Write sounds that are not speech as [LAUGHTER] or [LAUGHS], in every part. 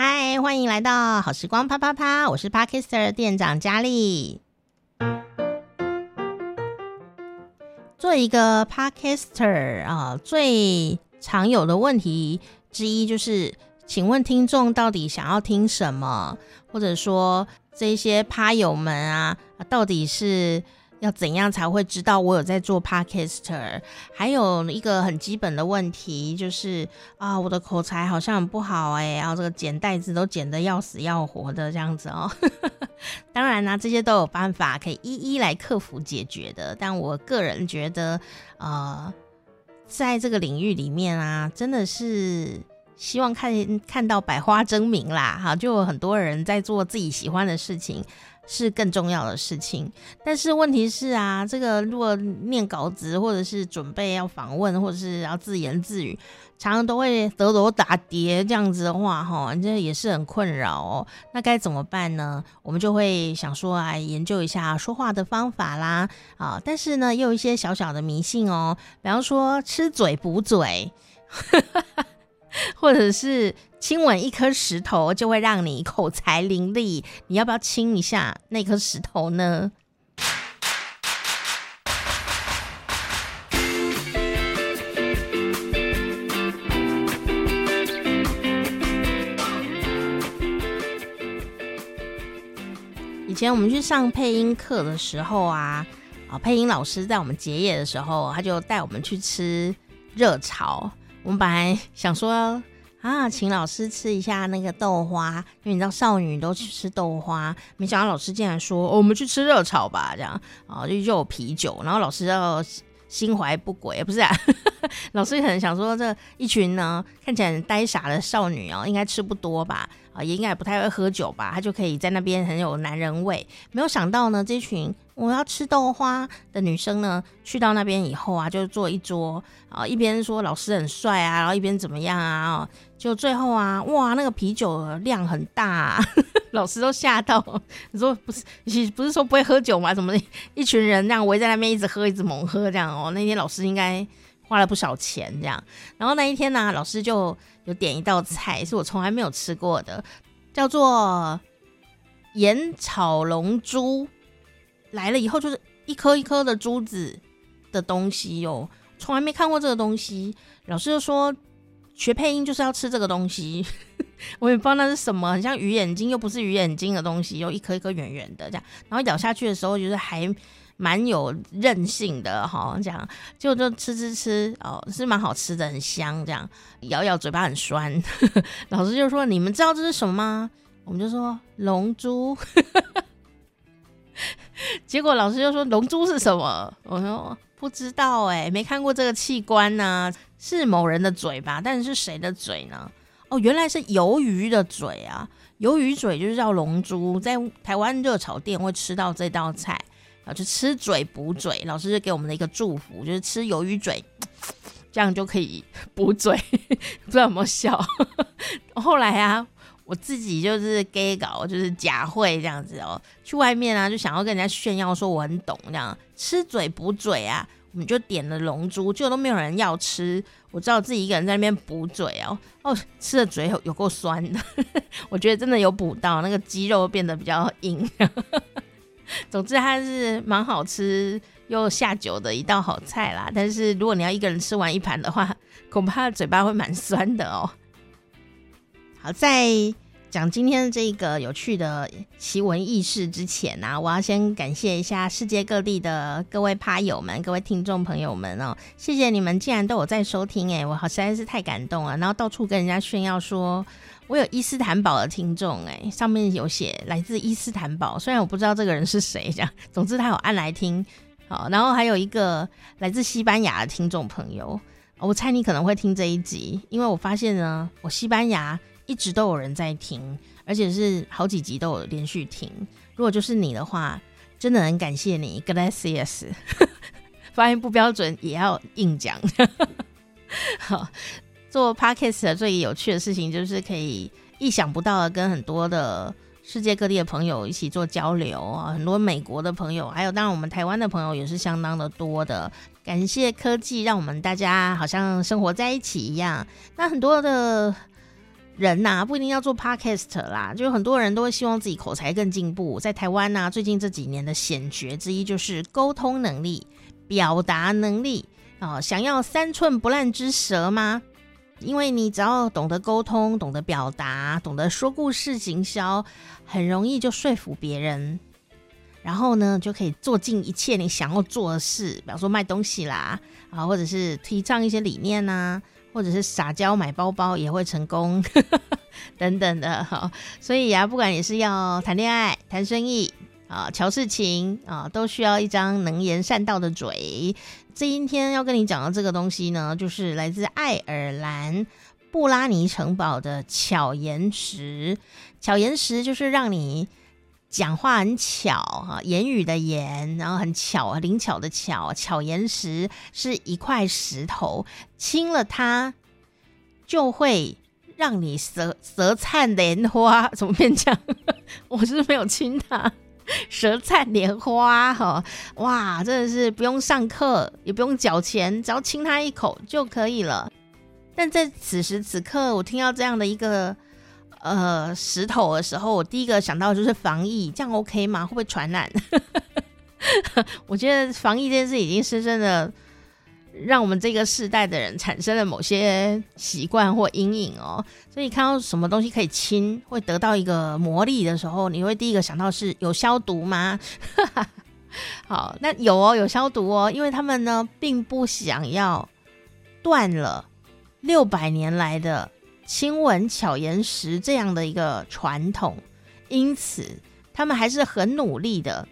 嗨，欢迎来到好时光啪啪啪，我是 Podcaster 店长佳丽。做一个 Podcaster 啊，最常有的问题之一就是，请问听众到底想要听什么？或者说这些趴友们啊，到底是？要怎样才会知道我有在做 Podcaster？还有一个很基本的问题就是啊，我的口才好像很不好哎，然后这个剪带子都剪得要死要活的这样子哦。[LAUGHS] 当然啦，这些都有办法可以一一来克服解决的。但我个人觉得，呃，在这个领域里面啊，真的是希望看看到百花争鸣啦，哈，就有很多人在做自己喜欢的事情。是更重要的事情，但是问题是啊，这个如果念稿子，或者是准备要访问，或者是要自言自语，常常都会得楼打碟这样子的话，哈，这也是很困扰哦。那该怎么办呢？我们就会想说来研究一下说话的方法啦，啊，但是呢，也有一些小小的迷信哦，比方说吃嘴补嘴。[LAUGHS] 或者是亲吻一颗石头就会让你口才伶俐，你要不要亲一下那颗石头呢？以前我们去上配音课的时候啊，啊，配音老师在我们结业的时候，他就带我们去吃热炒。我们本来想说啊，请老师吃一下那个豆花，因为你知道少女都去吃豆花，没想到老师竟然说，哦，我们去吃热炒吧，这样啊，就又有啤酒，然后老师要心怀不轨，不是啊，[LAUGHS] 老师可能想说，这一群呢看起来很呆傻的少女哦，应该吃不多吧，啊，也应该不太会喝酒吧，他就可以在那边很有男人味，没有想到呢，这群。我要吃豆花的女生呢，去到那边以后啊，就坐一桌啊，一边说老师很帅啊，然后一边怎么样啊，就最后啊，哇，那个啤酒量很大啊，[LAUGHS] 老师都吓到。你说不是，你不是说不会喝酒吗？怎么一群人这样围在那边一直喝，一直猛喝这样哦？那天老师应该花了不少钱这样。然后那一天呢，老师就有点一道菜，是我从来没有吃过的，叫做盐炒龙珠。来了以后就是一颗一颗的珠子的东西哟、哦，从来没看过这个东西。老师就说学配音就是要吃这个东西，[LAUGHS] 我也不知道那是什么，很像鱼眼睛又不是鱼眼睛的东西，又一颗一颗圆圆的这样。然后咬下去的时候就是还蛮有韧性的哈，这样就就吃吃吃哦，是蛮好吃的，很香这样。咬咬嘴巴很酸，[LAUGHS] 老师就说你们知道这是什么吗？我们就说龙珠。[LAUGHS] 结果老师就说：“龙珠是什么？”我说：“不知道哎，没看过这个器官呢，是某人的嘴吧？但是谁的嘴呢？哦，原来是鱿鱼的嘴啊！鱿鱼嘴就是叫龙珠，在台湾热炒店会吃到这道菜，然后就吃嘴补嘴。老师就给我们的一个祝福，就是吃鱿鱼嘴，这样就可以补嘴。[LAUGHS] 不知道有没有笑？后来啊。”我自己就是 gay 搞，就是假会这样子哦。去外面啊，就想要跟人家炫耀说我很懂这样，吃嘴补嘴啊。我们就点了龙珠，结果都没有人要吃。我知道自己一个人在那边补嘴哦，哦，吃的嘴有有够酸的。我觉得真的有补到，那个肌肉变得比较硬。[LAUGHS] 总之它是蛮好吃又下酒的一道好菜啦。但是如果你要一个人吃完一盘的话，恐怕嘴巴会蛮酸的哦。在讲今天这个有趣的奇闻异事之前呢、啊，我要先感谢一下世界各地的各位趴友们、各位听众朋友们哦，谢谢你们竟然都有在收听哎，我好实在是太感动了。然后到处跟人家炫耀说，我有伊斯坦堡的听众哎，上面有写来自伊斯坦堡，虽然我不知道这个人是谁，这样，总之他有按来听。好，然后还有一个来自西班牙的听众朋友，我猜你可能会听这一集，因为我发现呢，我西班牙。一直都有人在听，而且是好几集都有连续听。如果就是你的话，真的很感谢你，Gracias。[LAUGHS] 发音不标准也要硬讲。[LAUGHS] 好，做 Podcast 的最有趣的事情就是可以意想不到的跟很多的世界各地的朋友一起做交流啊，很多美国的朋友，还有当然我们台湾的朋友也是相当的多的。感谢科技让我们大家好像生活在一起一样。那很多的。人呐、啊，不一定要做 podcast 啦，就很多人都会希望自己口才更进步。在台湾呐、啊，最近这几年的显学之一就是沟通能力、表达能力啊、哦。想要三寸不烂之舌吗？因为你只要懂得沟通、懂得表达、懂得说故事行销，很容易就说服别人，然后呢，就可以做尽一切你想要做的事，比方说卖东西啦，啊，或者是提倡一些理念呐、或者是撒娇买包包也会成功，[LAUGHS] 等等的哈，所以呀、啊，不管你是要谈恋爱、谈生意啊、乔事情啊，都需要一张能言善道的嘴。今天要跟你讲的这个东西呢，就是来自爱尔兰布拉尼城堡的巧言石。巧言石就是让你。讲话很巧哈，言语的言，然后很巧，灵巧的巧。巧言石是一块石头，亲了它就会让你舌舌灿莲花。怎么变这样？我是没有亲它，舌灿莲花哈！哇，真的是不用上课，也不用缴钱，只要亲他一口就可以了。但在此时此刻，我听到这样的一个。呃，石头的时候，我第一个想到就是防疫，这样 OK 吗？会不会传染？[LAUGHS] 我觉得防疫这件事已经深深的让我们这个世代的人产生了某些习惯或阴影哦。所以看到什么东西可以亲，会得到一个魔力的时候，你会第一个想到是有消毒吗？[LAUGHS] 好，那有哦，有消毒哦，因为他们呢并不想要断了六百年来的。亲吻巧言石这样的一个传统，因此他们还是很努力的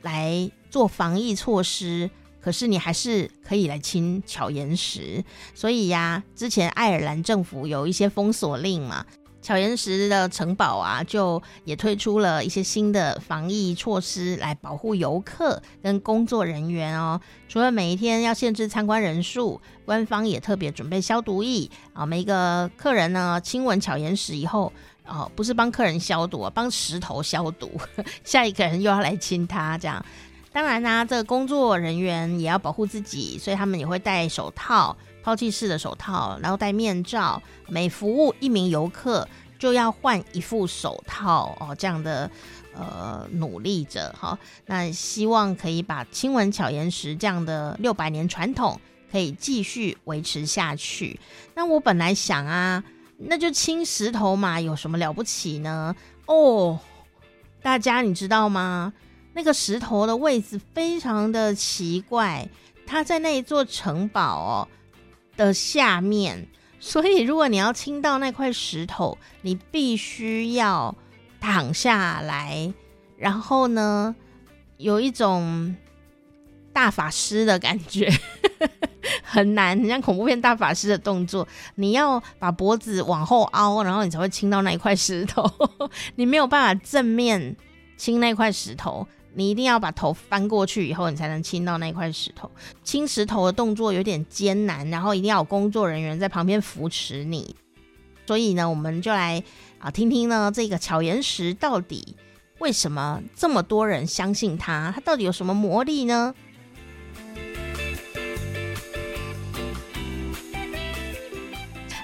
来做防疫措施。可是你还是可以来亲巧言石，所以呀，之前爱尔兰政府有一些封锁令嘛。巧言石的城堡啊，就也推出了一些新的防疫措施来保护游客跟工作人员哦。除了每一天要限制参观人数，官方也特别准备消毒液啊。每一个客人呢，亲吻巧言石以后，哦，不是帮客人消毒，帮石头消毒，[LAUGHS] 下一个人又要来亲他这样。当然呢，这个工作人员也要保护自己，所以他们也会戴手套。抛弃式的手套，然后戴面罩，每服务一名游客就要换一副手套哦，这样的呃努力着哈，那希望可以把亲吻巧言石这样的六百年传统可以继续维持下去。那我本来想啊，那就亲石头嘛，有什么了不起呢？哦，大家你知道吗？那个石头的位置非常的奇怪，它在那一座城堡哦。的下面，所以如果你要亲到那块石头，你必须要躺下来，然后呢，有一种大法师的感觉，[LAUGHS] 很难，很像恐怖片大法师的动作。你要把脖子往后凹，然后你才会亲到那一块石头，[LAUGHS] 你没有办法正面亲那块石头。你一定要把头翻过去以后，你才能亲到那块石头。亲石头的动作有点艰难，然后一定要有工作人员在旁边扶持你。所以呢，我们就来啊听听呢这个巧言石到底为什么这么多人相信它？它到底有什么魔力呢？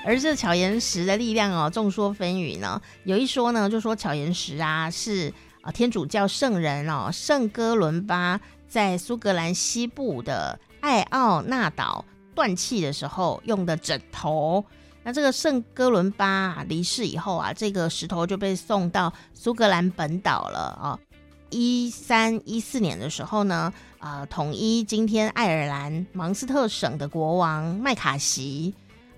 而这巧言石的力量哦，众说纷纭呢。有一说呢，就说巧言石啊是。啊，天主教圣人哦，圣哥伦巴在苏格兰西部的艾奥纳岛断气的时候用的枕头。那这个圣哥伦巴离世以后啊，这个石头就被送到苏格兰本岛了啊。一三一四年的时候呢，啊，统一今天爱尔兰芒斯特省的国王麦卡锡，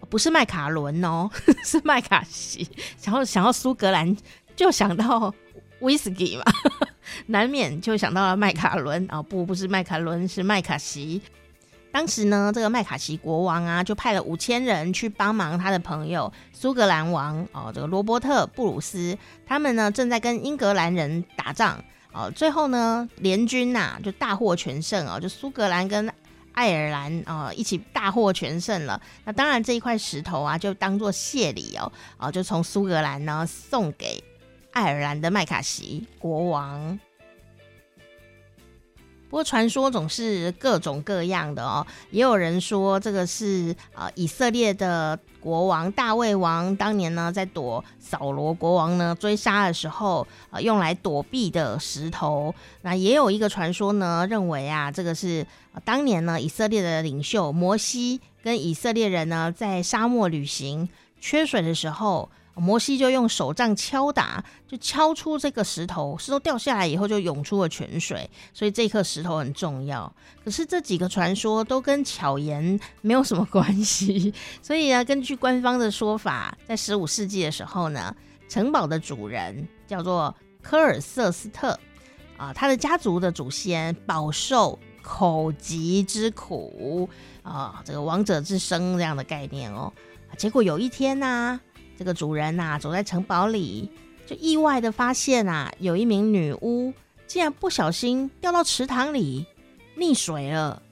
不是麦卡伦哦，[LAUGHS] 是麦卡锡。然后想要苏格兰，就想到。威士忌嘛，难免就想到了麦卡伦啊、哦，不，不是麦卡伦，是麦卡锡。当时呢，这个麦卡锡国王啊，就派了五千人去帮忙他的朋友苏格兰王哦，这个罗伯特布鲁斯，他们呢正在跟英格兰人打仗哦，最后呢联军呐、啊、就大获全胜哦，就苏格兰跟爱尔兰啊、一起大获全胜了。那当然这一块石头啊，就当做谢礼哦，哦就从苏格兰呢送给。爱尔兰的麦卡锡国王，不过传说总是各种各样的哦，也有人说这个是呃以色列的国王大卫王当年呢在躲扫罗国王呢追杀的时候呃用来躲避的石头。那也有一个传说呢认为啊这个是、呃、当年呢以色列的领袖摩西跟以色列人呢在沙漠旅行缺水的时候。摩西就用手杖敲打，就敲出这个石头，石头掉下来以后就涌出了泉水，所以这颗石头很重要。可是这几个传说都跟巧言没有什么关系，所以呢，根据官方的说法，在十五世纪的时候呢，城堡的主人叫做科尔瑟斯特啊，他的家族的祖先饱受口疾之苦啊，这个王者之生这样的概念哦。结果有一天呢、这个主人呐、走在城堡里，就意外的发现啊，有一名女巫竟然不小心掉到池塘里溺水了。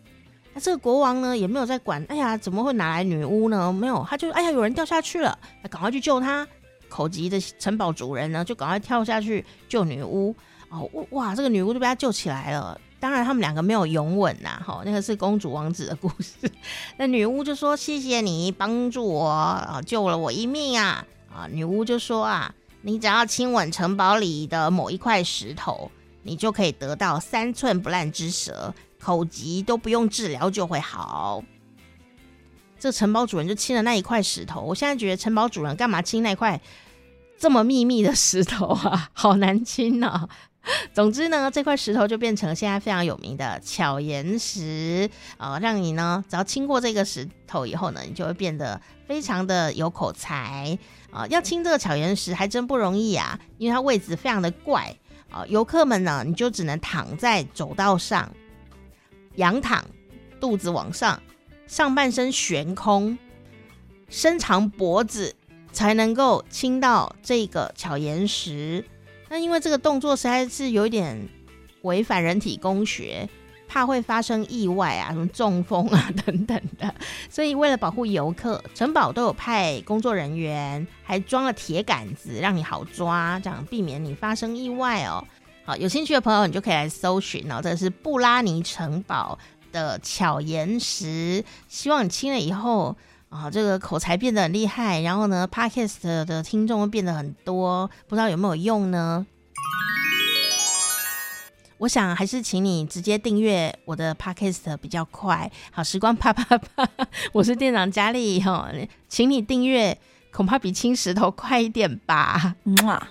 那这个国王呢，也没有在管，哎呀，怎么会哪来女巫呢？没有，他就哎呀，有人掉下去了，那赶快去救他。口急的城堡主人呢，就赶快跳下去救女巫。哦，哇，这个女巫就被他救起来了。当然，他们两个没有拥吻呐，哈，那个是公主王子的故事。[LAUGHS] 那女巫就说：“谢谢你帮助我啊，救了我一命啊！”啊，女巫就说：“啊，你只要亲吻城堡里的某一块石头，你就可以得到三寸不烂之舌，口疾都不用治疗就会好。”这城堡主人就亲了那一块石头。我现在觉得城堡主人干嘛亲那块这么秘密的石头啊？好难亲啊！[LAUGHS] 总之呢，这块石头就变成现在非常有名的巧岩石啊、让你呢只要亲过这个石头以后呢，你就会变得非常的有口才啊、要亲这个巧岩石还真不容易啊，因为它位置非常的怪啊、游客们呢，你就只能躺在走道上，仰躺，肚子往上，上半身悬空，伸长脖子，才能够亲到这个巧岩石。那因为这个动作实在是有一点违反人体工学，怕会发生意外啊，什么中风啊 [LAUGHS] 等等的，所以为了保护游客，城堡都有派工作人员，还装了铁杆子让你好抓，这样避免你发生意外哦。好，有兴趣的朋友你就可以来搜寻哦，这是布拉尼城堡的巧岩石，希望你亲了以后。啊，这个口才变得很厉害，然后呢，Podcast 的听众会变得很多，不知道有没有用呢？我想还是请你直接订阅我的 Podcast 比较快。好，时光啪啪啪，[LAUGHS] 我是店长佳丽哈，请你订阅，恐怕比青石头快一点吧。嗯啊